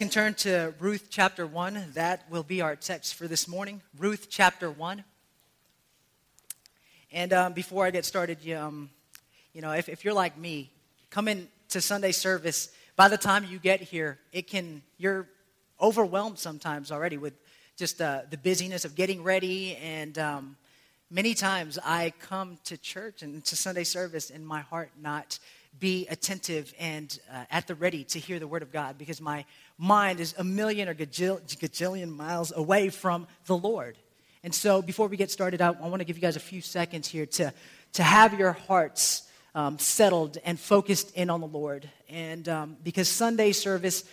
can turn to Ruth chapter 1. That will be our text for this morning. Ruth chapter 1. And um, before I get started, you, um, you know, if, if you're like me, coming to Sunday service, by the time you get here, it can, you're overwhelmed sometimes already with just uh, the busyness of getting ready. And um, many times I come to church and to Sunday service in my heart not be attentive and uh, at the ready to hear the word of God because my mind is a million or gajillion, miles away from the Lord. And so before we get started, I, I want to give you guys a few seconds here to, to have your hearts um, settled and focused in on the Lord. And um, because Sunday service,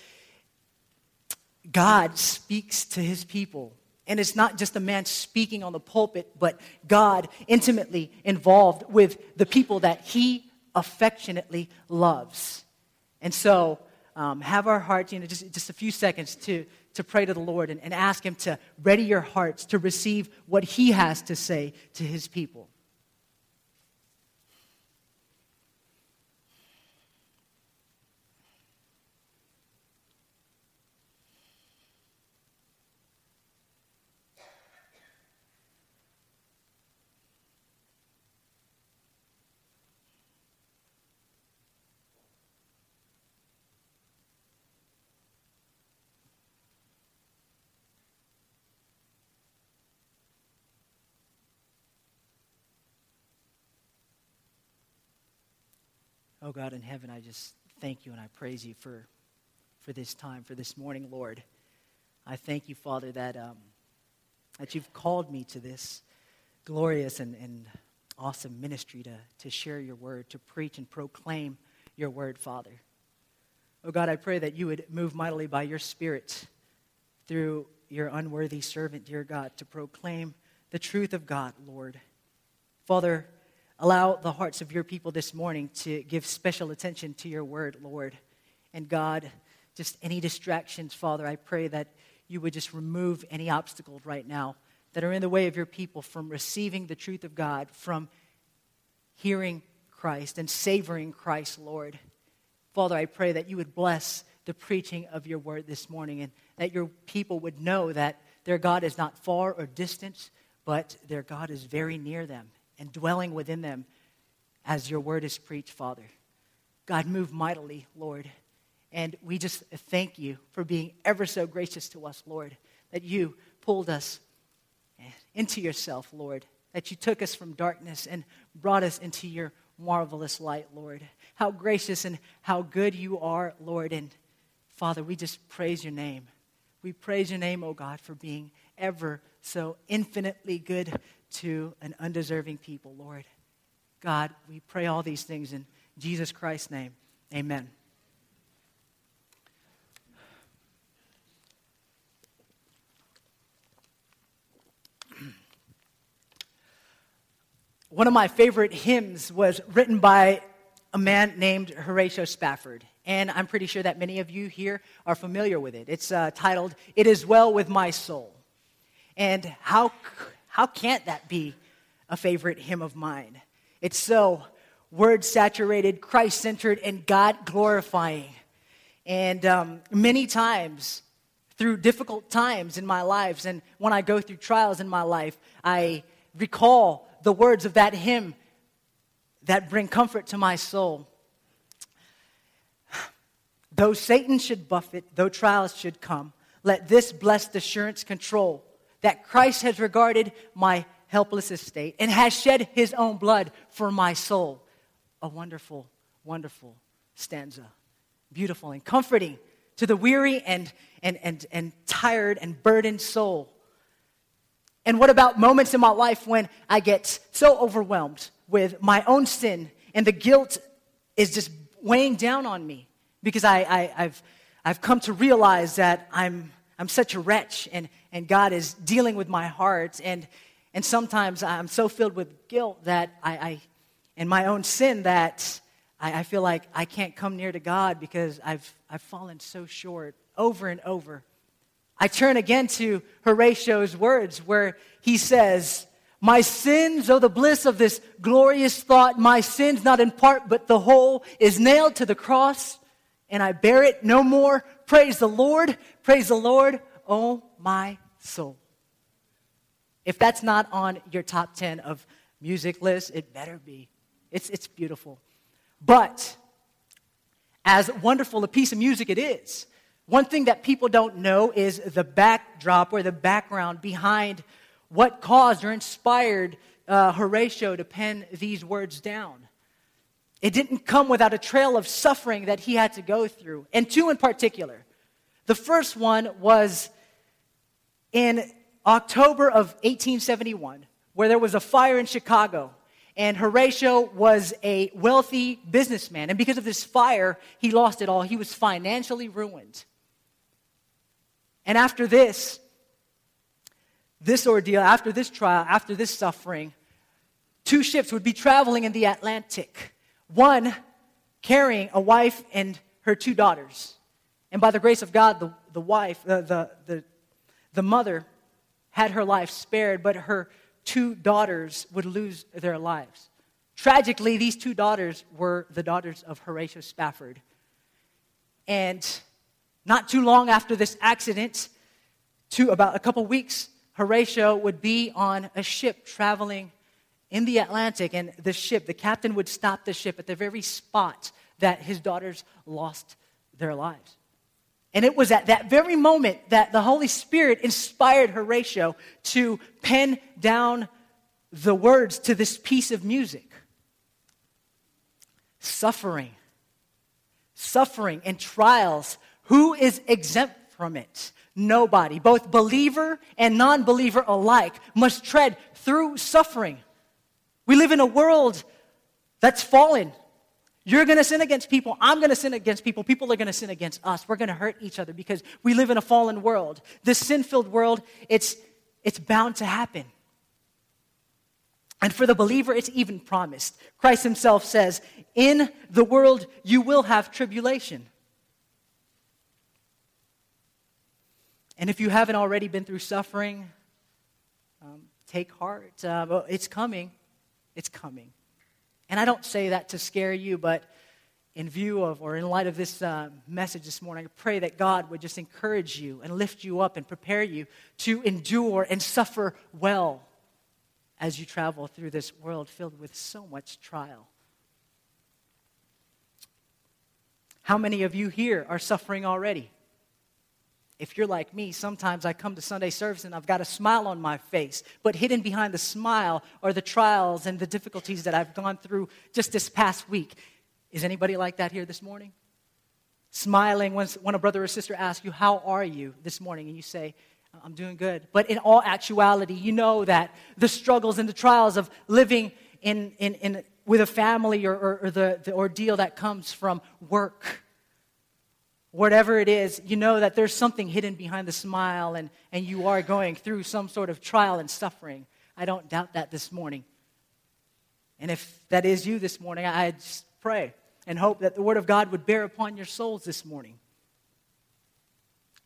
God speaks to his people. And it's not just a man speaking on the pulpit, but God intimately involved with the people that he affectionately loves. And so, um, have our hearts, you know, just, just a few seconds to, to pray to the Lord and, and ask Him to ready your hearts to receive what He has to say to His people. Oh God in heaven, I just thank you and I praise you for, for this time, for this morning, Lord. I thank you, Father, that, um, that you've called me to this glorious and, and awesome ministry to, to share your word, to preach and proclaim your word, Father. Oh God, I pray that you would move mightily by your Spirit through your unworthy servant, dear God, to proclaim the truth of God, Lord. Father, Allow the hearts of your people this morning to give special attention to your word, Lord. And God, just any distractions, Father, I pray that you would just remove any obstacles right now that are in the way of your people from receiving the truth of God, from hearing Christ and savoring Christ, Lord. Father, I pray that you would bless the preaching of your word this morning and that your people would know that their God is not far or distant, but their God is very near them and dwelling within them as your word is preached, Father. God, move mightily, Lord. And we just thank you for being ever so gracious to us, Lord, that you pulled us into yourself, Lord, that you took us from darkness and brought us into your marvelous light, Lord. How gracious and how good you are, Lord. And Father, we just praise your name. We praise your name, O oh God, for being ever so infinitely good to an undeserving people, Lord. God, we pray all these things in Jesus Christ's name. Amen. One of my favorite hymns was written by a man named Horatio Spafford. And I'm pretty sure that many of you here are familiar with it. It's uh, titled, It Is Well With My Soul. And how how can't that be a favorite hymn of mine? It's so word saturated, Christ centered, and God glorifying. And um, many times, through difficult times in my lives, and when I go through trials in my life, I recall the words of that hymn that bring comfort to my soul. Though Satan should buffet, though trials should come, let this blessed assurance control that Christ has regarded my helpless estate and has shed his own blood for my soul. A wonderful, wonderful stanza. Beautiful and comforting to the weary and, and, and, and tired and burdened soul. And what about moments in my life when I get so overwhelmed with my own sin and the guilt is just weighing down on me because I, I, I've, I've come to realize that I'm, I'm such a wretch and, and God is dealing with my heart. And, and sometimes I'm so filled with guilt that I, I and my own sin that I, I feel like I can't come near to God because I've, I've fallen so short over and over. I turn again to Horatio's words where he says, My sins, oh, the bliss of this glorious thought, my sins, not in part but the whole, is nailed to the cross. And I bear it no more. Praise the Lord, praise the Lord, oh my soul. If that's not on your top 10 of music list, it better be. It's, it's beautiful. But as wonderful a piece of music it is, one thing that people don't know is the backdrop or the background behind what caused or inspired uh, Horatio to pen these words down. It didn't come without a trail of suffering that he had to go through, and two in particular. The first one was in October of 1871, where there was a fire in Chicago. And Horatio was a wealthy businessman. And because of this fire, he lost it all. He was financially ruined. And after this, this ordeal, after this trial, after this suffering, two ships would be traveling in the Atlantic. One carrying a wife and her two daughters. And by the grace of God, the, the wife, the, the, the, the mother, had her life spared, but her two daughters would lose their lives. Tragically, these two daughters were the daughters of Horatio Spafford. And not too long after this accident, to about a couple weeks, Horatio would be on a ship traveling in the Atlantic, and the ship, the captain would stop the ship at the very spot that his daughters lost their lives. And it was at that very moment that the Holy Spirit inspired Horatio to pen down the words to this piece of music. Suffering, suffering and trials. Who is exempt from it? Nobody. Both believer and non believer alike must tread through suffering. We live in a world that's fallen. You're going to sin against people. I'm going to sin against people. People are going to sin against us. We're going to hurt each other because we live in a fallen world. This sin filled world, it's, it's bound to happen. And for the believer, it's even promised. Christ himself says, In the world you will have tribulation. And if you haven't already been through suffering, um, take heart. Uh, it's coming. It's coming. And I don't say that to scare you, but in view of or in light of this uh, message this morning, I pray that God would just encourage you and lift you up and prepare you to endure and suffer well as you travel through this world filled with so much trial. How many of you here are suffering already? If you're like me, sometimes I come to Sunday service and I've got a smile on my face, but hidden behind the smile are the trials and the difficulties that I've gone through just this past week. Is anybody like that here this morning? Smiling when, when a brother or sister asks you, How are you this morning? And you say, I'm doing good. But in all actuality, you know that the struggles and the trials of living in, in, in, with a family or, or, or the, the ordeal that comes from work whatever it is, you know that there's something hidden behind the smile and, and you are going through some sort of trial and suffering. I don't doubt that this morning. And if that is you this morning, I just pray and hope that the Word of God would bear upon your souls this morning.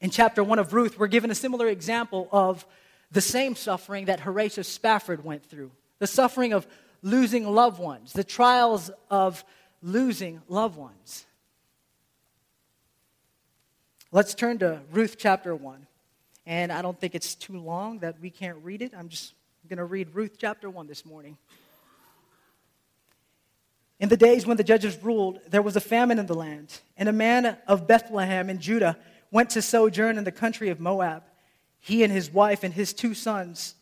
In chapter 1 of Ruth, we're given a similar example of the same suffering that Horatio Spafford went through the suffering of losing loved ones, the trials of losing loved ones. Let's turn to Ruth chapter 1. And I don't think it's too long that we can't read it. I'm just going to read Ruth chapter 1 this morning. In the days when the judges ruled, there was a famine in the land, and a man of Bethlehem in Judah went to sojourn in the country of Moab, he and his wife and his two sons.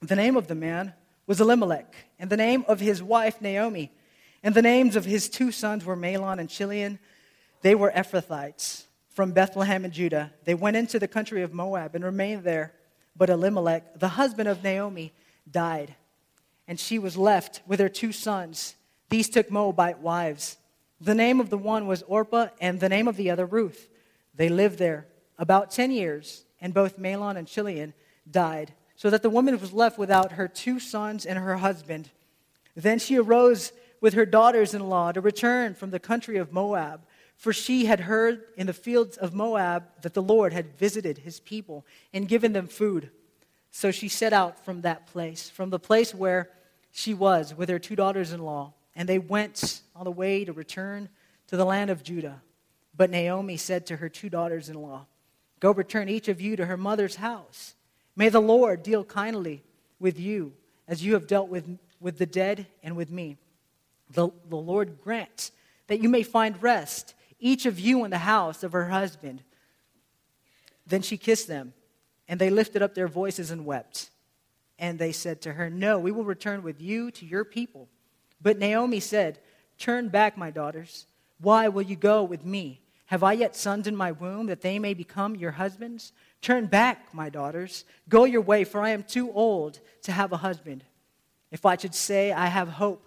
The name of the man was Elimelech, and the name of his wife Naomi, and the names of his two sons were Mahlon and Chilion. They were Ephrathites from Bethlehem in Judah. They went into the country of Moab and remained there. But Elimelech, the husband of Naomi, died, and she was left with her two sons. These took Moabite wives. The name of the one was Orpah, and the name of the other Ruth. They lived there about 10 years, and both Mahlon and Chilion died, so that the woman was left without her two sons and her husband. Then she arose with her daughters in law to return from the country of Moab for she had heard in the fields of Moab that the Lord had visited his people and given them food. So she set out from that place, from the place where she was with her two daughters in law, and they went on the way to return to the land of Judah. But Naomi said to her two daughters in law, Go return each of you to her mother's house. May the Lord deal kindly with you as you have dealt with, with the dead and with me. The, the Lord grant that you may find rest, each of you in the house of her husband. Then she kissed them, and they lifted up their voices and wept. And they said to her, No, we will return with you to your people. But Naomi said, Turn back, my daughters. Why will you go with me? Have I yet sons in my womb that they may become your husbands? Turn back, my daughters. Go your way, for I am too old to have a husband. If I should say, I have hope,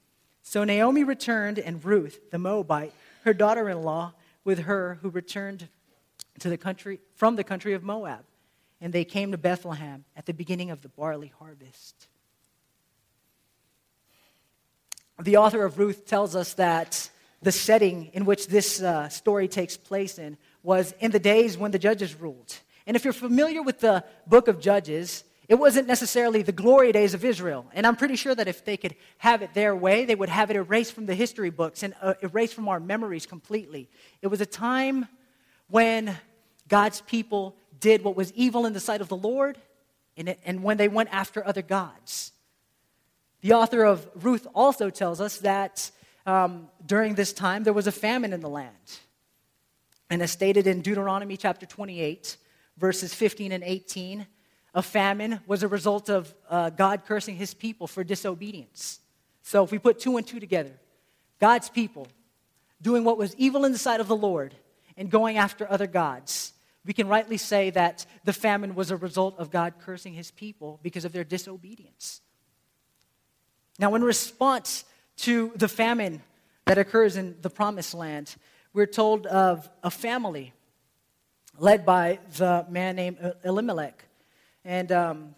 So Naomi returned, and Ruth, the Moabite, her daughter in law, with her, who returned to the country, from the country of Moab. And they came to Bethlehem at the beginning of the barley harvest. The author of Ruth tells us that the setting in which this uh, story takes place in was in the days when the judges ruled. And if you're familiar with the book of Judges, it wasn't necessarily the glory days of Israel. And I'm pretty sure that if they could have it their way, they would have it erased from the history books and uh, erased from our memories completely. It was a time when God's people did what was evil in the sight of the Lord and, it, and when they went after other gods. The author of Ruth also tells us that um, during this time there was a famine in the land. And as stated in Deuteronomy chapter 28, verses 15 and 18, a famine was a result of uh, God cursing his people for disobedience. So if we put two and two together, God's people doing what was evil in the sight of the Lord and going after other gods, we can rightly say that the famine was a result of God cursing his people because of their disobedience. Now, in response to the famine that occurs in the promised land, we're told of a family led by the man named Elimelech and um,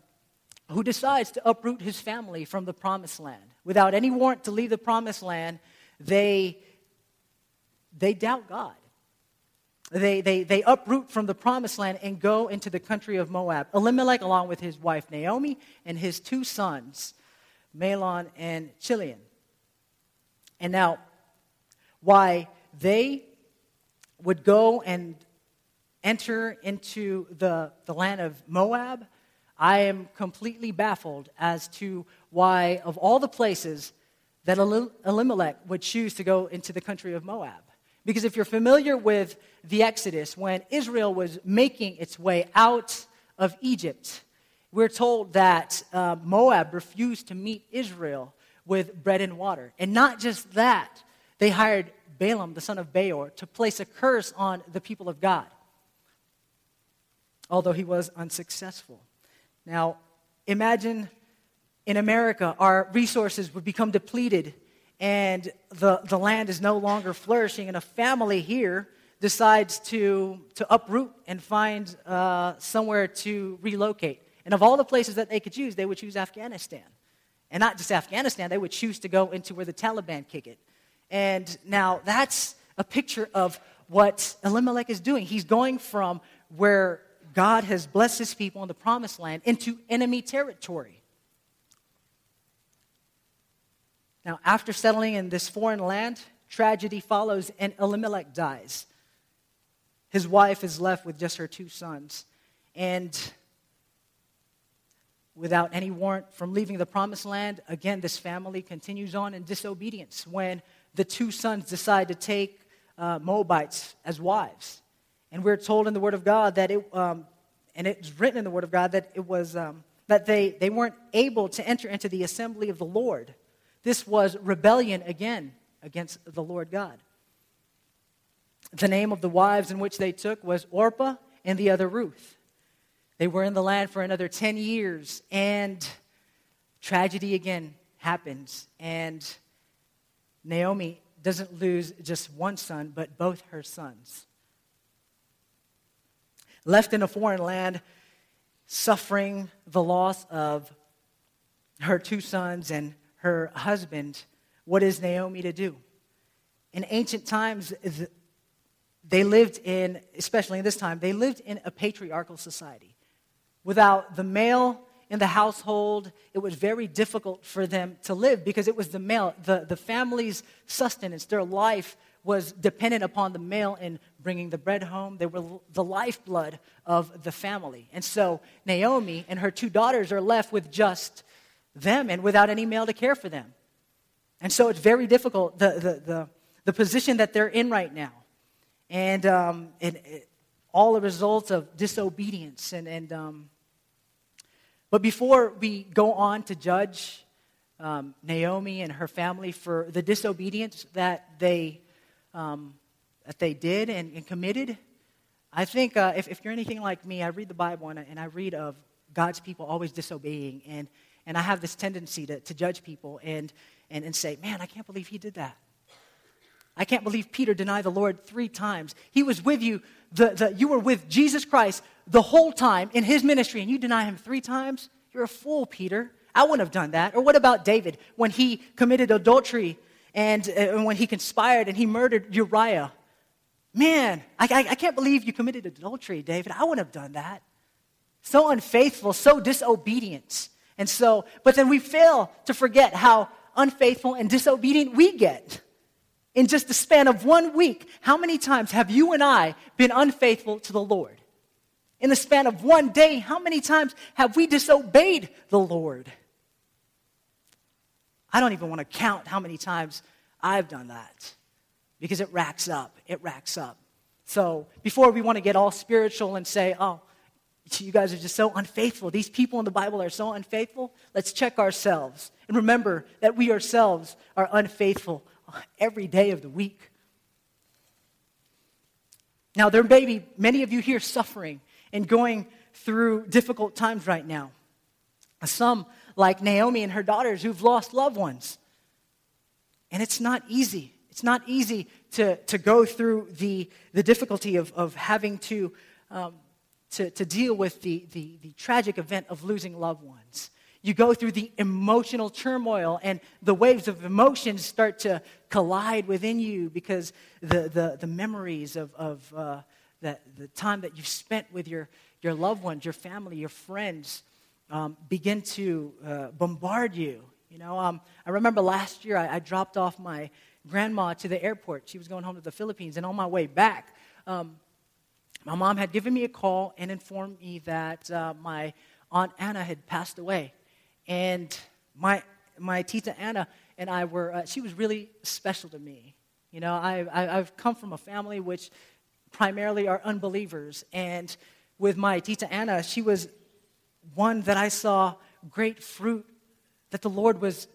who decides to uproot his family from the promised land. Without any warrant to leave the promised land, they, they doubt God. They, they, they uproot from the promised land and go into the country of Moab. Elimelech, along with his wife Naomi and his two sons, Mahlon and Chilion. And now, why they would go and enter into the, the land of Moab I am completely baffled as to why, of all the places, that Elimelech would choose to go into the country of Moab. Because if you're familiar with the Exodus, when Israel was making its way out of Egypt, we're told that uh, Moab refused to meet Israel with bread and water. And not just that, they hired Balaam, the son of Beor, to place a curse on the people of God, although he was unsuccessful. Now, imagine in America, our resources would become depleted and the, the land is no longer flourishing, and a family here decides to, to uproot and find uh, somewhere to relocate. And of all the places that they could choose, they would choose Afghanistan. And not just Afghanistan, they would choose to go into where the Taliban kick it. And now that's a picture of what Elimelech is doing. He's going from where God has blessed his people in the promised land into enemy territory. Now, after settling in this foreign land, tragedy follows and Elimelech dies. His wife is left with just her two sons. And without any warrant from leaving the promised land, again, this family continues on in disobedience when the two sons decide to take uh, Moabites as wives. And we're told in the Word of God that it, um, and it's written in the Word of God that it was, um, that they, they weren't able to enter into the assembly of the Lord. This was rebellion again against the Lord God. The name of the wives in which they took was Orpah and the other Ruth. They were in the land for another 10 years, and tragedy again happens. And Naomi doesn't lose just one son, but both her sons. Left in a foreign land, suffering the loss of her two sons and her husband, what is Naomi to do? In ancient times, they lived in, especially in this time, they lived in a patriarchal society. Without the male in the household, it was very difficult for them to live because it was the male, the, the family's sustenance, their life was dependent upon the male in bringing the bread home. They were the lifeblood of the family. And so Naomi and her two daughters are left with just them and without any male to care for them. And so it's very difficult, the, the, the, the position that they're in right now. And um, it, it, all a result of disobedience and, and um, but before we go on to judge um, Naomi and her family for the disobedience that they, um, that they did and, and committed, I think uh, if, if, you're anything like me, I read the Bible and I, and I read of God's people always disobeying. And, and I have this tendency to, to judge people and, and, and say, man, I can't believe he did that. I can't believe Peter denied the Lord three times. He was with you, the, the, you were with Jesus Christ the whole time in his ministry, and you deny him three times? You're a fool, Peter. I wouldn't have done that. Or what about David when he committed adultery and uh, when he conspired and he murdered Uriah? Man, I, I, I can't believe you committed adultery, David. I wouldn't have done that. So unfaithful, so disobedient. And so, but then we fail to forget how unfaithful and disobedient we get in just the span of one week, how many times have you and I been unfaithful to the Lord? In the span of one day, how many times have we disobeyed the Lord? I don't even want to count how many times I've done that because it racks up. It racks up. So before we want to get all spiritual and say, oh, you guys are just so unfaithful. These people in the Bible are so unfaithful. Let's check ourselves and remember that we ourselves are unfaithful every day of the week. Now, there may be many of you here suffering and going through difficult times right now. Some, like Naomi and her daughters, who've lost loved ones. And it's not easy. It's not easy to, to go through the, the difficulty of, of having to, um, to, to deal with the, the, the tragic event of losing loved ones you go through the emotional turmoil and the waves of emotions start to collide within you because the, the, the memories of, of uh, the time that you've spent with your, your loved ones, your family, your friends um, begin to uh, bombard you. You know, um, I remember last year I, I, dropped off my grandma to the airport. She was going home to the Philippines, and on my way back, um, my mom had given me a call and informed me that uh, my aunt Anna had passed away. And my, my tita Anna and I were, uh, she was really special to me. You know, I, I, I've come from a family which primarily are unbelievers. And with my tita Anna, she was one that I saw great fruit that the Lord was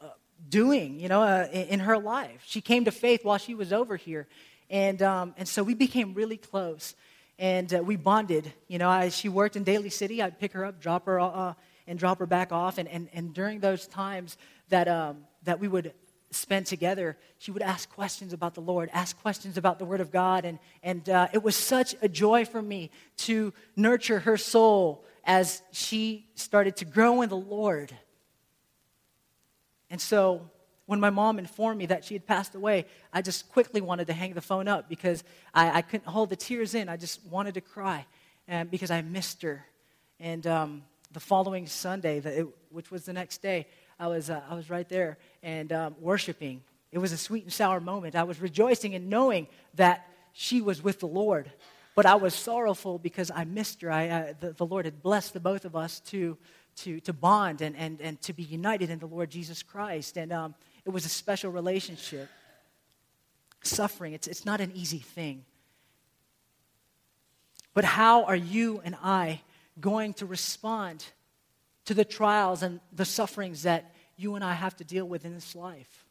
uh, doing, you know, uh, in, her life. She came to faith while she was over here. And, um, and so we became really close. And uh, we bonded. You know, I, she worked in Daly City. I'd pick her up, drop her uh, and drop her back off. And, and, and during those times that, um, that we would spend together, she would ask questions about the Lord, ask questions about the Word of God. And, and uh, it was such a joy for me to nurture her soul as she started to grow in the Lord. And so when my mom informed me that she had passed away, I just quickly wanted to hang the phone up because I, I couldn't hold the tears in. I just wanted to cry and because I missed her. And um, the following Sunday, the, it, which was the next day, I was, uh, I was right there and um, worshiping. It was a sweet and sour moment. I was rejoicing and knowing that she was with the Lord. But I was sorrowful because I missed her. I, uh, the, the, Lord had blessed the both of us to, to, to bond and, and, and to be united in the Lord Jesus Christ. And um, it was a special relationship. Suffering, it's, it's not an easy thing. But how are you and I going to respond to the trials and the sufferings that you and I have to deal with in this life?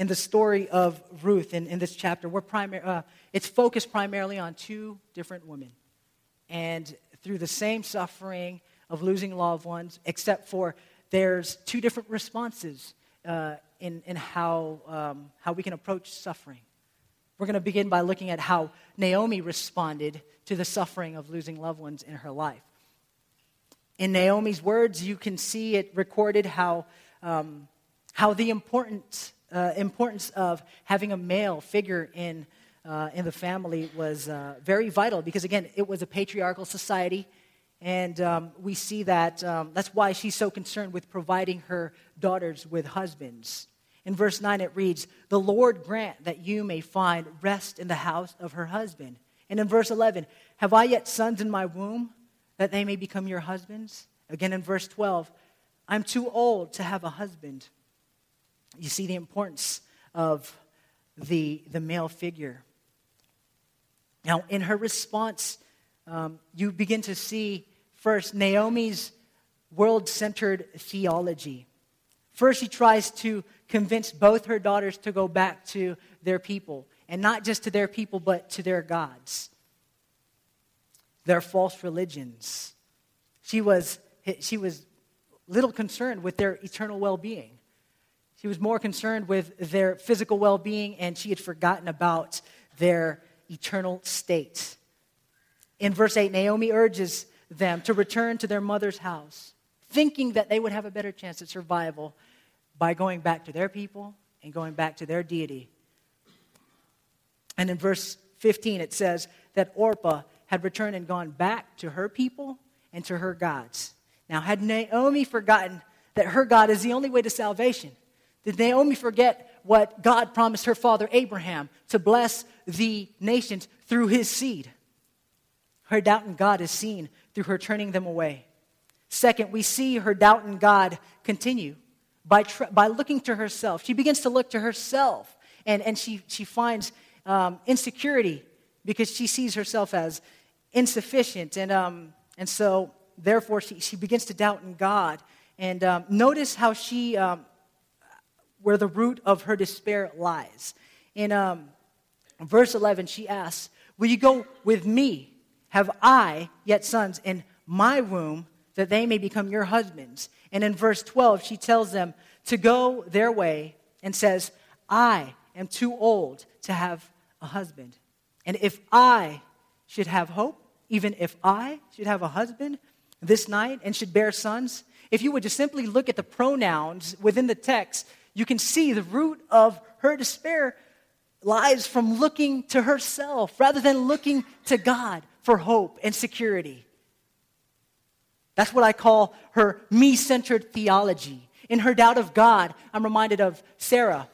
In the story of Ruth in, in this chapter, we're primar- uh, it's focused primarily on two different women. And through the same suffering of losing loved ones, except for there's two different responses uh, in, in how, um, how we can approach suffering. We're going to begin by looking at how Naomi responded to the suffering of losing loved ones in her life. In Naomi's words, you can see it recorded how, um, how the important, uh, importance of having a male figure in, uh, in the family was uh, very vital because, again, it was a patriarchal society. And um, we see that um, that's why she's so concerned with providing her daughters with husbands. In verse 9, it reads, The Lord grant that you may find rest in the house of her husband. And in verse 11, Have I yet sons in my womb that they may become your husbands? Again in verse 12, I'm too old to have a husband. You see the importance of the, the male figure. Now, in her response, um, you begin to see first Naomi's world centered theology. First, she tries to convince both her daughters to go back to their people, and not just to their people, but to their gods, their false religions. She was, she was little concerned with their eternal well being. She was more concerned with their physical well being, and she had forgotten about their eternal state. In verse 8, Naomi urges them to return to their mother's house, thinking that they would have a better chance at survival by going back to their people and going back to their deity. And in verse 15, it says that Orpah had returned and gone back to her people and to her gods. Now, had Naomi forgotten that her God is the only way to salvation? Did Naomi forget what God promised her father Abraham to bless the nations through his seed? Her doubt in God is seen through her turning them away. Second, we see her doubt in God continue by, tr- by looking to herself. She begins to look to herself and, and she, she finds um, insecurity because she sees herself as insufficient. And, um, and so, therefore, she, she begins to doubt in God. And um, notice how she, um, where the root of her despair lies. In um, verse 11, she asks, Will you go with me? Have I yet sons in my womb that they may become your husbands? And in verse 12, she tells them to go their way and says, I am too old to have a husband. And if I should have hope, even if I should have a husband this night and should bear sons, if you would just simply look at the pronouns within the text, you can see the root of her despair lies from looking to herself rather than looking to God for hope and security. That's what I call her me centered theology. In her doubt of God, I'm reminded of Sarah,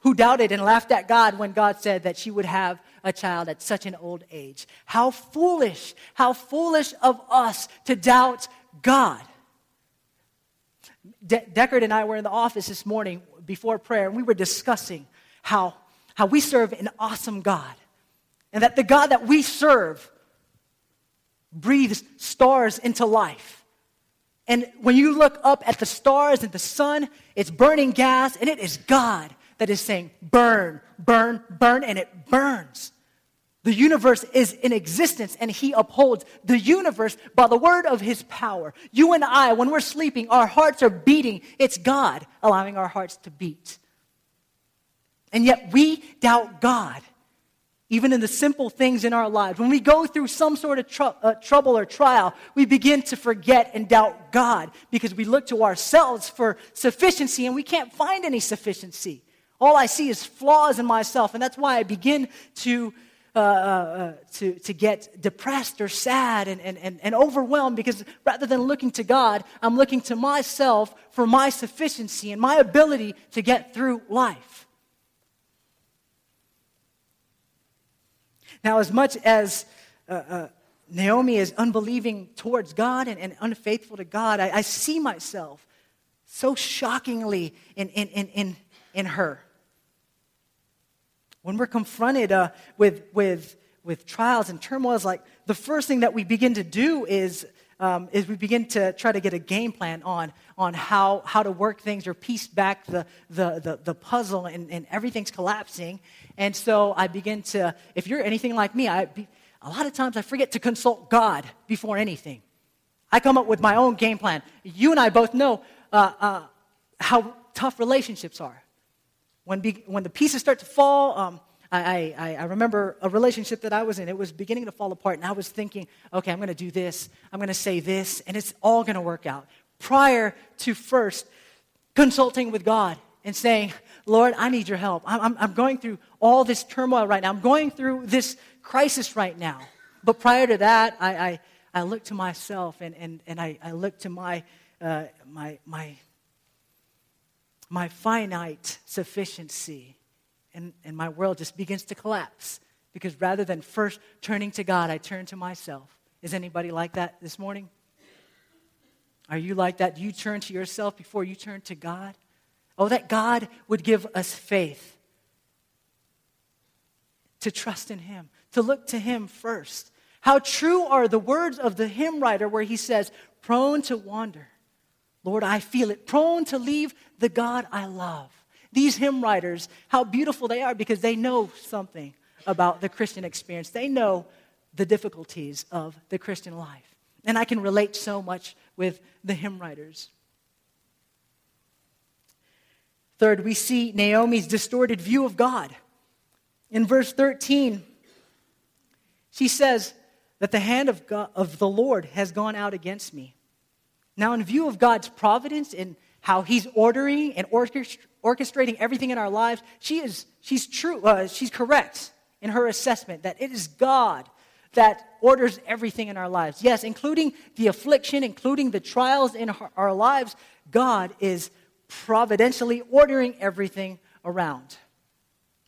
who doubted and laughed at God when God said that she would have a child at such an old age. How foolish, how foolish of us to doubt God. De- Deckard and I were in the office this morning before prayer, and we were discussing how, how we serve an awesome God. And that the God that we serve breathes stars into life. And when you look up at the stars and the sun, it's burning gas, and it is God that is saying, burn, burn, burn, and it burns. The universe is in existence, and He upholds the universe by the word of His power. You and I, when we're sleeping, our hearts are beating. It's God allowing our hearts to beat. And yet we doubt God, even in the simple things in our lives. When we go through some sort of tr- uh, trouble or trial, we begin to forget and doubt God because we look to ourselves for sufficiency and we can't find any sufficiency. All I see is flaws in myself, and that's why I begin to. Uh, uh, uh to, to get depressed or sad and, and, and, and overwhelmed because rather than looking to God, I'm looking to myself for my sufficiency and my ability to get through life. Now, as much as uh, uh, Naomi is unbelieving towards God and, and unfaithful to God, I, I, see myself so shockingly in, in, in, in, in her. When we're confronted uh, with, with, with trials and turmoils, like the first thing that we begin to do is, um, is we begin to try to get a game plan on, on how, how to work things or piece back the, the, the, the puzzle and, and everything's collapsing. And so I begin to, if you're anything like me, I, a lot of times I forget to consult God before anything. I come up with my own game plan. You and I both know uh, uh, how tough relationships are. When, be, when the pieces start to fall, um, I, I, I, remember a relationship that I was in. It was beginning to fall apart, and I was thinking, okay, I'm going to do this, I'm going to say this, and it's all going to work out. Prior to first consulting with God and saying, Lord, I need your help. I'm, I'm going through all this turmoil right now. I'm going through this crisis right now. But prior to that, I, I, I look to myself and, and, and I, I look to my, uh, my, my, my finite sufficiency. And, and my world just begins to collapse. Because rather than first turning to God, I turn to myself. Is anybody like that this morning? Are you like that? Do you turn to yourself before you turn to God? Oh, that God would give us faith to trust in Him, to look to Him first. How true are the words of the hymn writer where he says, prone to wander. Lord, I feel it, prone to leave the God I love. These hymn writers, how beautiful they are because they know something about the Christian experience. They know the difficulties of the Christian life. And I can relate so much with the hymn writers. Third, we see Naomi's distorted view of God. In verse 13, she says that the hand of, God, of the Lord has gone out against me. Now, in view of God's providence and how He's ordering and orchestrating everything in our lives, she is she's true. Uh, she's correct in her assessment that it is God that orders everything in our lives. Yes, including the affliction, including the trials in our lives. God is providentially ordering everything around.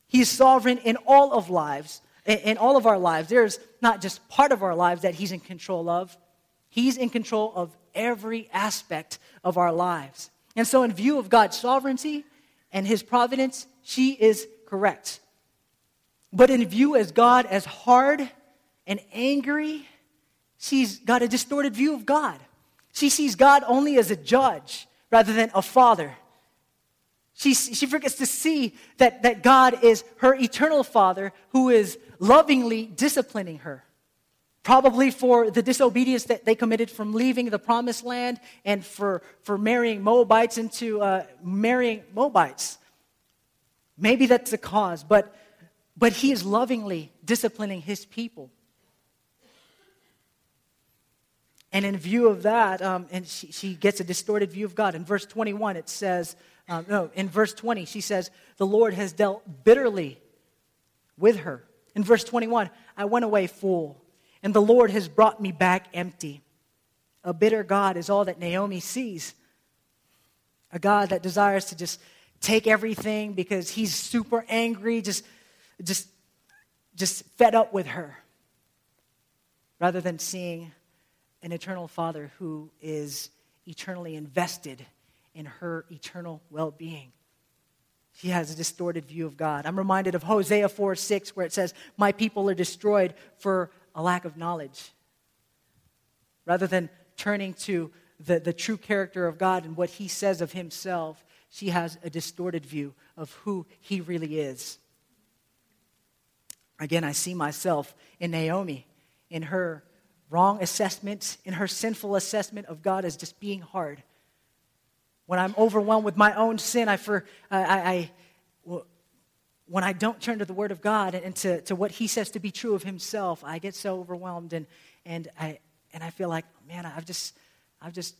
He's sovereign in all of lives, in all of our lives. There's not just part of our lives that he's in control of. He's in control of every aspect of our lives. And so in view of God's sovereignty and his providence, she is correct. But in view as God as hard and angry, she's got a distorted view of God. She sees God only as a judge rather than a father. She, she forgets to see that, that God is her eternal father who is lovingly disciplining her. Probably for the disobedience that they committed from leaving the promised land and for, for marrying Moabites into uh, marrying Moabites. Maybe that's the cause, but, but he is lovingly disciplining his people. And in view of that, um, and she, she, gets a distorted view of God. In verse 21, it says, um, no, in verse 20, she says, the Lord has dealt bitterly with her. In verse 21, I went away full, and the Lord has brought me back empty. A bitter God is all that Naomi sees. A God that desires to just take everything because he's super angry, just, just, just fed up with her, rather than seeing an eternal Father who is eternally invested in her eternal well being. She has a distorted view of God. I'm reminded of Hosea 4 6, where it says, My people are destroyed for a lack of knowledge. Rather than turning to the, the true character of God and what he says of himself, she has a distorted view of who he really is. Again, I see myself in Naomi, in her wrong assessment, in her sinful assessment of God as just being hard. When I'm overwhelmed with my own sin, I, for, I, I, when I don't turn to the Word of God and to, to what He says to be true of Himself, I get so overwhelmed and, and, I, and I feel like, man, I've just, I've just,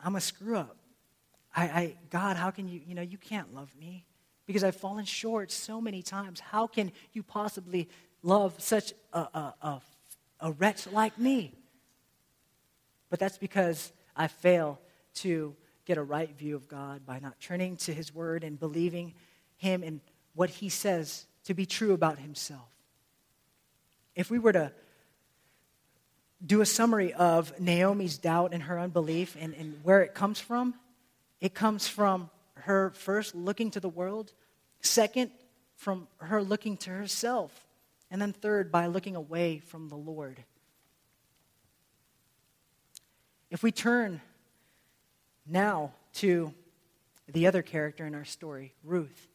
I'm a screw up. I, I, God, how can you, you know, you can't love me because I've fallen short so many times. How can you possibly love such a, a, a, a wretch like me? But that's because I fail to get a right view of God by not turning to His Word and believing Him and what He says to be true about Himself. If we were to do a summary of Naomi's doubt and her unbelief and, and where it comes from, it comes from her first looking to the world, second, from her looking to herself, and then third, by looking away from the Lord. If we turn now to the other character in our story, Ruth,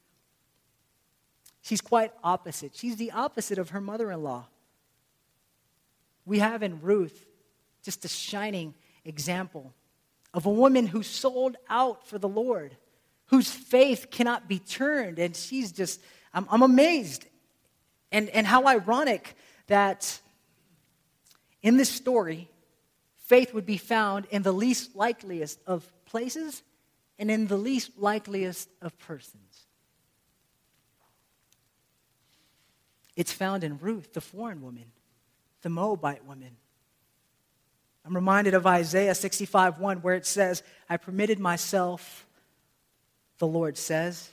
she's quite opposite. She's the opposite of her mother in law. We have in Ruth just a shining example of a woman who sold out for the Lord, whose faith cannot be turned. And she's just, I'm, I'm amazed. And, and how ironic that in this story, faith would be found in the least likeliest of places and in the least likeliest of persons. It's found in Ruth, the foreign woman, the Moabite woman, I'm reminded of Isaiah 65 1, where it says, I permitted myself, the Lord says,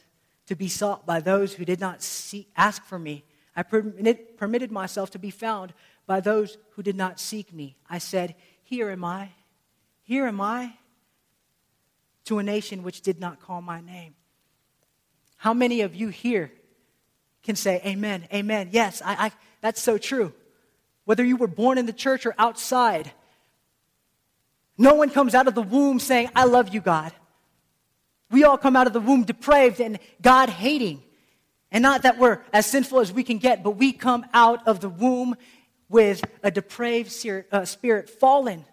to be sought by those who did not see, ask for me. I permitted, permitted myself to be found by those who did not seek me. I said, Here am I, here am I, to a nation which did not call my name. How many of you here can say, Amen, Amen? Yes, I, I, that's so true. Whether you were born in the church or outside, no one comes out of the womb saying, I love you, God. We all come out of the womb depraved and God hating. And not that we're as sinful as we can get, but we come out of the womb with a depraved uh, spirit, fallen,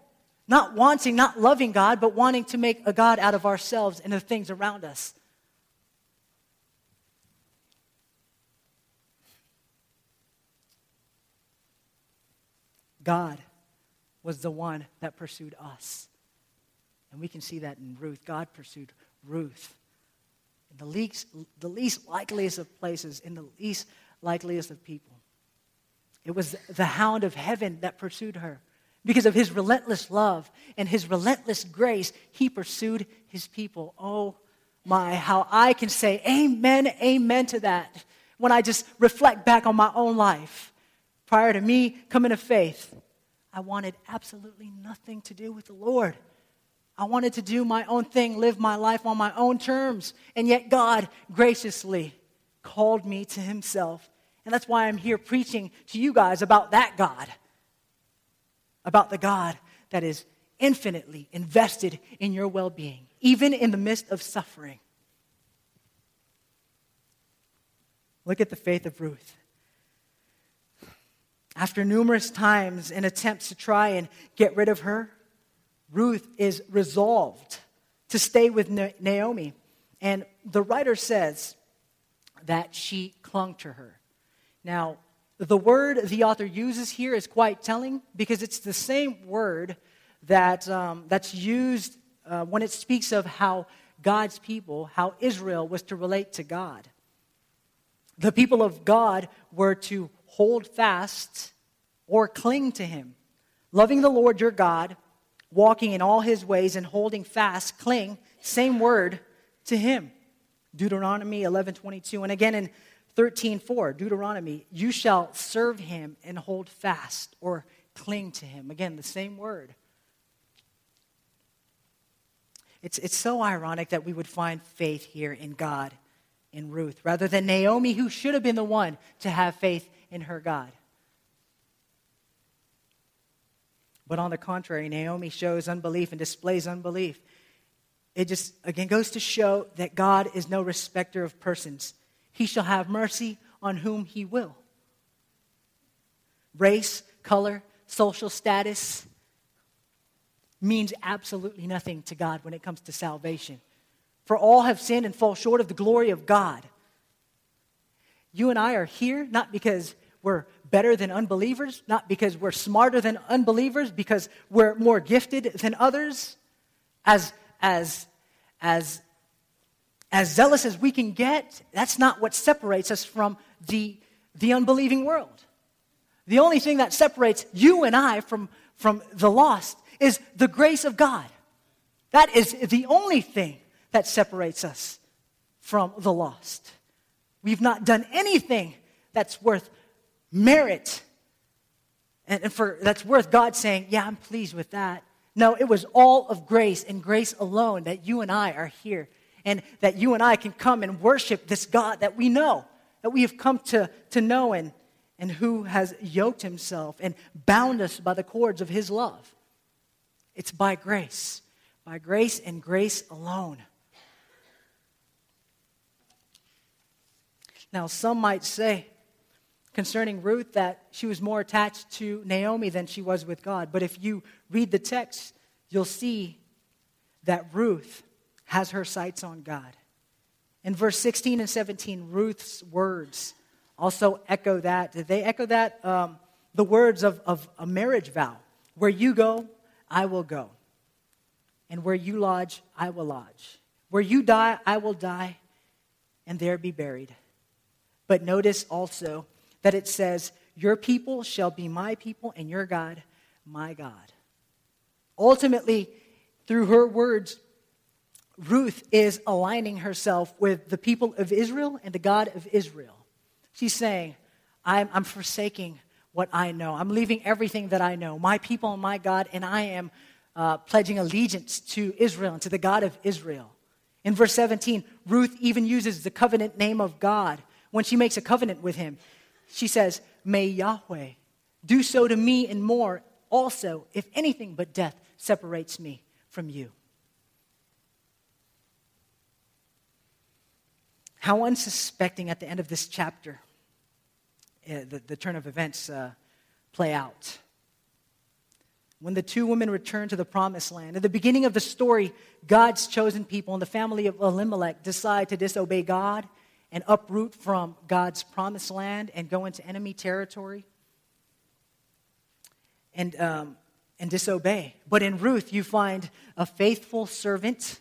not wanting, not loving God, but wanting to make a God out of ourselves and the things around us. God was the one that pursued us. And we can see that in Ruth. God pursued Ruth. In the least, the least likeliest of places, in the least likeliest of people. It was the hound of heaven that pursued her. Because of his relentless love and his relentless grace, he pursued his people. Oh my, how I can say amen, amen to that when I just reflect back on my own life prior to me coming to faith. I wanted absolutely nothing to do with the Lord. I wanted to do my own thing, live my life on my own terms. And yet God graciously called me to Himself. And that's why I'm here preaching to you guys about that God. About the God that is infinitely invested in your well being, even in the midst of suffering. Look at the faith of Ruth. After numerous times and attempts to try and get rid of her, Ruth is resolved to stay with Naomi. And the writer says that she clung to her. Now, the word the author uses here is quite telling because it's the same word that, um, that's used uh, when it speaks of how God's people, how Israel was to relate to God. The people of God were to hold fast or cling to him. Loving the Lord your God, walking in all his ways, and holding fast, cling, same word, to him. Deuteronomy 11:22 and again in 13:4 Deuteronomy you shall serve him and hold fast or cling to him again the same word it's, it's so ironic that we would find faith here in God in Ruth rather than Naomi who should have been the one to have faith in her God But on the contrary, Naomi shows unbelief and displays unbelief. It just, again, goes to show that God is no respecter of persons. He shall have mercy on whom he will. Race, color, social status means absolutely nothing to God when it comes to salvation. For all have sinned and fall short of the glory of God. You and I are here not because we're better than unbelievers, not because we're smarter than unbelievers, because we're more gifted than others, as, as, as, as zealous as we can get, that's not what separates us from the, the unbelieving world. The only thing that separates you and I from, from the lost is the grace of God. That is the only thing that separates us from the lost. We've not done anything that's worth merit and for that's worth God saying, "Yeah, I'm pleased with that." No, it was all of grace and grace alone that you and I are here and that you and I can come and worship this God that we know, that we have come to, to know and, and who has yoked himself and bound us by the cords of his love. It's by grace, by grace and grace alone. Now, some might say concerning Ruth that she was more attached to Naomi than she was with God. But if you read the text, you'll see that Ruth has her sights on God. In verse 16 and 17, Ruth's words also echo that. Did they echo that, um, the words of, of a marriage vow. Where you go, I will go. And where you lodge, I will lodge. Where you die, I will die, and there be buried. But notice also that it says, Your people shall be my people, and your God, my God. Ultimately, through her words, Ruth is aligning herself with the people of Israel and the God of Israel. She's saying, I'm, I'm, forsaking what I know. I'm leaving everything that I know, my people and my God, and I am uh, pledging allegiance to Israel and to the God of Israel. In verse 17, Ruth even uses the covenant name of God when she makes a covenant with him. She says, May Yahweh do so to me and more also, if anything but death separates me from you. How unsuspecting at the end of this chapter uh, the, the, turn of events uh, play out. When the two women return to the promised land, at the beginning of the story, God's chosen people and the family of Elimelech decide to disobey God and uproot from God's promised land and go into enemy territory and, um, and disobey. But in Ruth, you find a faithful servant,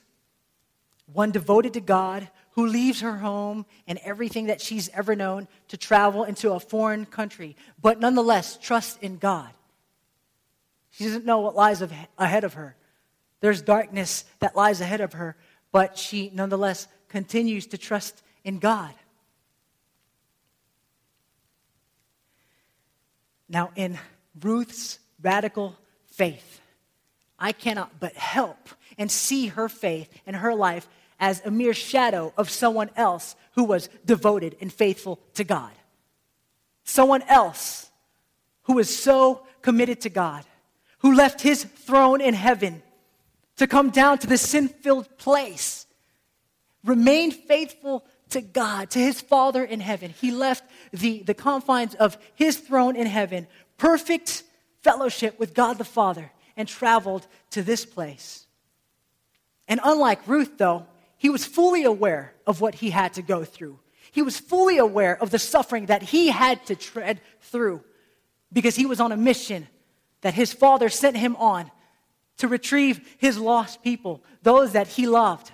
one devoted to God, who leaves her home and everything that she's ever known to travel into a foreign country, but nonetheless trusts in God. She doesn't know what lies ahead of her. There's darkness that lies ahead of her, but she nonetheless continues to trust in God. Now, in Ruth's radical faith, I cannot but help and see her faith and her life as a mere shadow of someone else who was devoted and faithful to God. Someone else who was so committed to God, who left his throne in heaven to come down to the sin filled place, remained faithful to God, to his Father in heaven. He left the, the confines of his throne in heaven, perfect fellowship with God the Father, and traveled to this place. And unlike Ruth, though, he was fully aware of what he had to go through. He was fully aware of the suffering that he had to tread through because he was on a mission that his father sent him on to retrieve his lost people, those that he loved.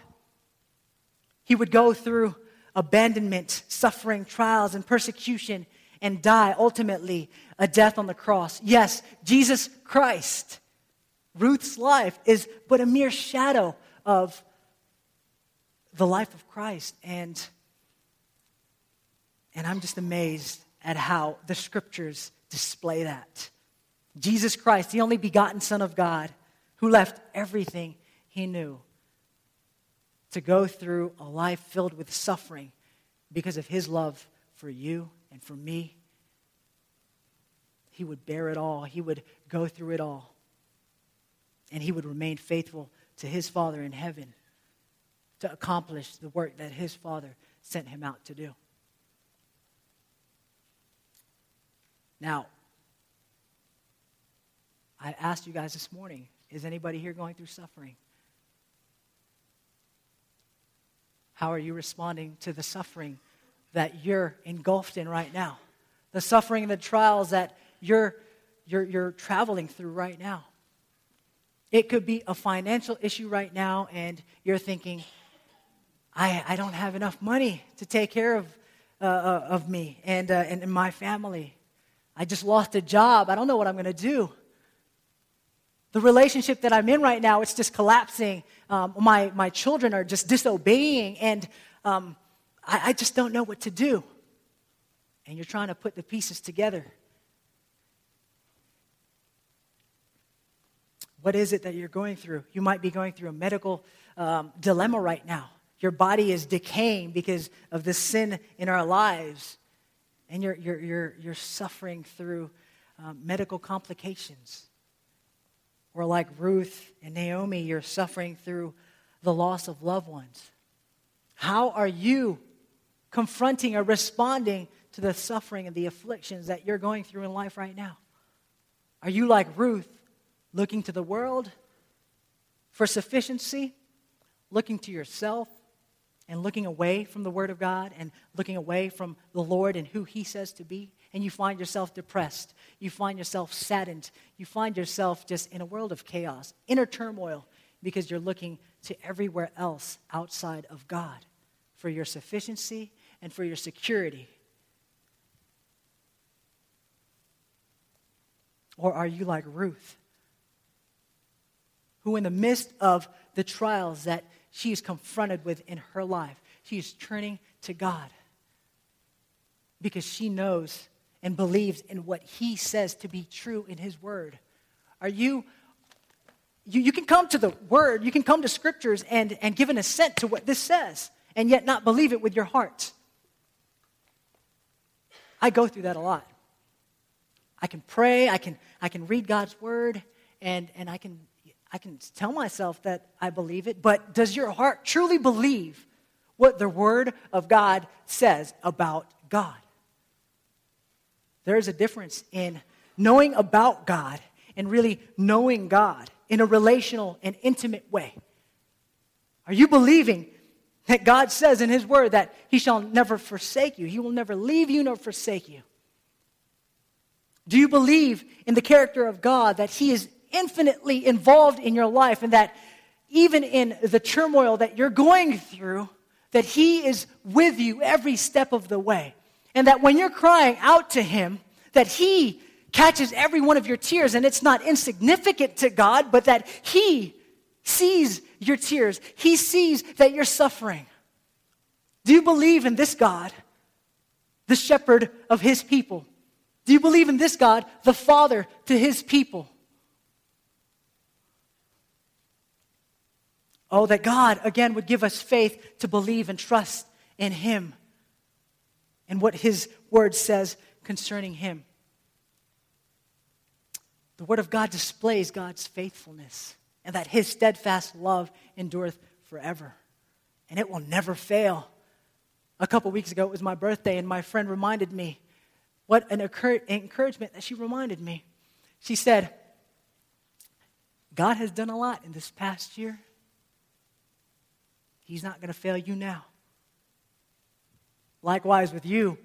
He would go through abandonment, suffering, trials, and persecution, and die ultimately a death on the cross. Yes, Jesus Christ. Ruth's life is but a mere shadow of the life of Christ. And, and I'm just amazed at how the scriptures display that. Jesus Christ, the only begotten Son of God, who left everything he knew to go through a life filled with suffering because of his love for you and for me. He would bear it all, he would go through it all, and he would remain faithful to his Father in heaven to accomplish the work that his Father sent him out to do. Now, I asked you guys this morning is anybody here going through suffering? How are you responding to the suffering that you're engulfed in right now, the suffering and the trials that you're, you're, you're traveling through right now. It could be a financial issue right now, and you're thinking, I, I don't have enough money to take care of, uh, uh of me and, uh, and, and my family. I just lost a job. I don't know what I'm going to do. The relationship that I'm in right now, it's just collapsing. Um, my, my children are just disobeying, and um, I, I just don't know what to do. And you're trying to put the pieces together. What is it that you're going through? You might be going through a medical um, dilemma right now. Your body is decaying because of the sin in our lives, and you're, you're, you're, you're suffering through um, medical complications. Or, like Ruth and Naomi, you're suffering through the loss of loved ones. How are you confronting or responding to the suffering and the afflictions that you're going through in life right now? Are you like Ruth, looking to the world for sufficiency, looking to yourself, and looking away from the Word of God and looking away from the Lord and who He says to be? And you find yourself depressed. You find yourself saddened. You find yourself just in a world of chaos, inner turmoil, because you're looking to everywhere else outside of God for your sufficiency and for your security? Or are you like Ruth, who, in the midst of the trials that she is confronted with in her life, she is turning to God because she knows and believes in what He says to be true in His Word? Are you you, you can come to the word, you can come to scriptures and, and give an assent to what this says, and yet not believe it with your heart. I go through that a lot. I can pray, I can, I can read God's word, and, and I, can, I can tell myself that I believe it, but does your heart truly believe what the word of God says about God? There is a difference in knowing about God and really knowing God in a relational and intimate way? Are you believing that God says in His Word that He shall never forsake you? He will never leave you nor forsake you. Do you believe in the character of God that He is infinitely involved in your life and that even in the turmoil that you're going through, that He is with you every step of the way? And that when you're crying out to Him, that He catches every one of your tears, and it's not insignificant to God, but that He sees your tears. He sees that you're suffering. Do you believe in this God, the shepherd of His people? Do you believe in this God, the Father to His people? Oh, that God, again, would give us faith to believe and trust in Him and what His Word says concerning Him. The Word of God displays God's faithfulness and that His steadfast love endureth forever. And it will never fail. A couple weeks ago, it was my birthday, and my friend reminded me what an encouragement that she reminded me. She said, God has done a lot in this past year. He's not going to fail you now. Likewise with you,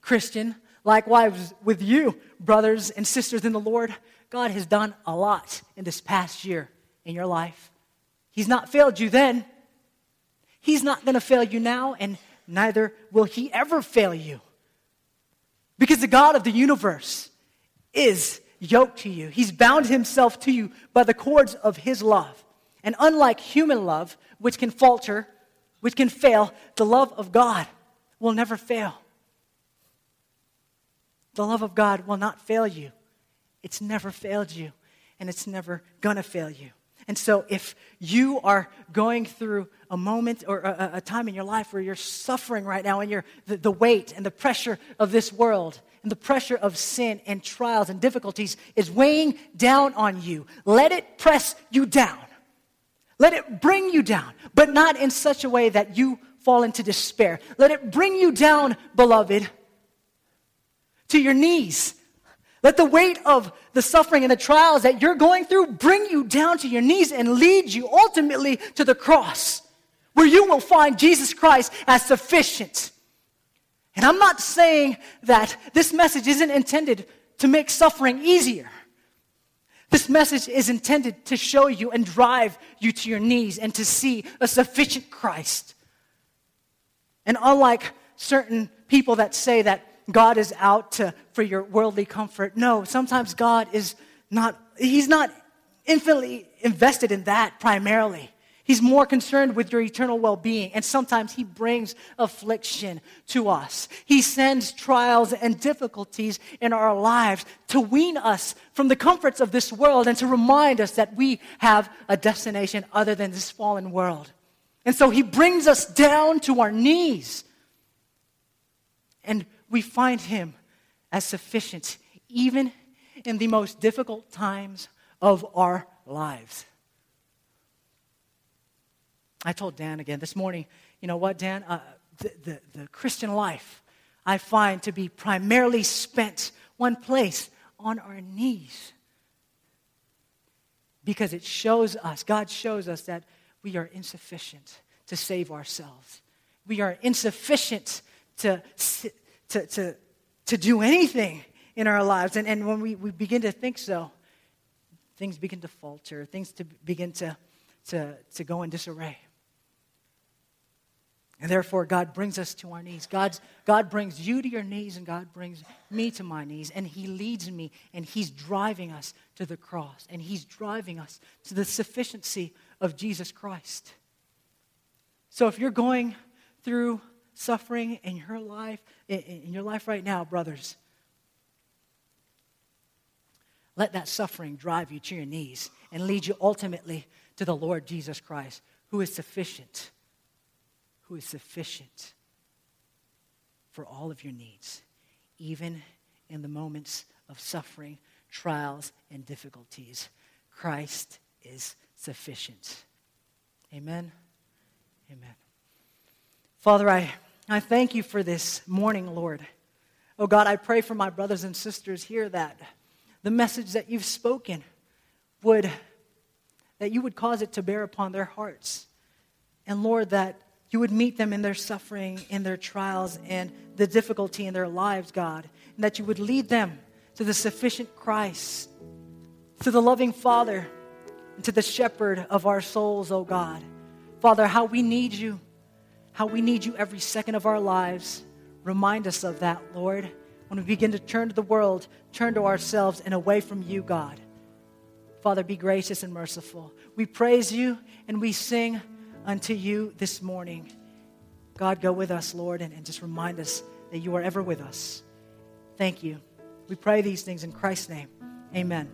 Christian. Likewise with you, brothers and sisters in the Lord. God has done a lot in this past year in your life. He's not failed you then. He's not going to fail you now, and neither will He ever fail you. Because the God of the universe is yoked to you, He's bound Himself to you by the cords of His love. And unlike human love, which can falter, which can fail, the love of God will never fail. The love of God will not fail you. It's never failed you, and it's never gonna fail you. And so, if you are going through a moment or a, a time in your life where you're suffering right now, and you're, the, the weight and the pressure of this world, and the pressure of sin and trials and difficulties is weighing down on you, let it press you down. Let it bring you down, but not in such a way that you fall into despair. Let it bring you down, beloved, to your knees let the weight of the suffering and the trials that you're going through bring you down to your knees and lead you ultimately to the cross, where you will find Jesus Christ as sufficient And I'm not saying that this message isn't intended to make suffering easier. This message is intended to show you and drive you to your knees and to see a sufficient Christ. And unlike certain people that say that God is out to, for your worldly comfort, no, sometimes God is not, He's not infinitely invested in that primarily. He's more concerned with your eternal well being, and sometimes He brings affliction to us. He sends trials and difficulties in our lives to wean us from the comforts of this world and to remind us that we have a destination other than this fallen world. And so He brings us down to our knees, and we find Him as sufficient, even in the most difficult times of our lives. I told Dan again this morning, you know what, Dan? Uh, the, the, the Christian life I find to be primarily spent one place on our knees. Because it shows us, God shows us that we are insufficient to save ourselves. We are insufficient to, to, to, to do anything in our lives. And, and when we, we begin to think so, things begin to falter, things to begin to, to, to go in disarray. And therefore, God brings us to our knees. God's, God brings you to your knees, and God brings me to my knees. And He leads me, and He's driving us to the cross, and He's driving us to the sufficiency of Jesus Christ. So if you're going through suffering in your life, in your life right now, brothers, let that suffering drive you to your knees and lead you ultimately to the Lord Jesus Christ, who is sufficient who is sufficient for all of your needs, even in the moments of suffering, trials, and difficulties. Christ is sufficient. Amen. Amen. Father, I, I thank you for this morning, Lord. Oh God, I pray for my brothers and sisters here that the message that you've spoken would, that you would cause it to bear upon their hearts. And Lord, that you would meet them in their suffering, in their trials, and the difficulty in their lives, God. And that you would lead them to the sufficient Christ, to the loving Father, and to the shepherd of our souls, oh God. Father, how we need you, how we need you every second of our lives. Remind us of that, Lord. When we begin to turn to the world, turn to ourselves and away from you, God. Father, be gracious and merciful. We praise you and we sing unto you this morning. God, go with us, Lord, and, and just remind us that you are ever with us. Thank you. We pray these things in Christ's name. Amen.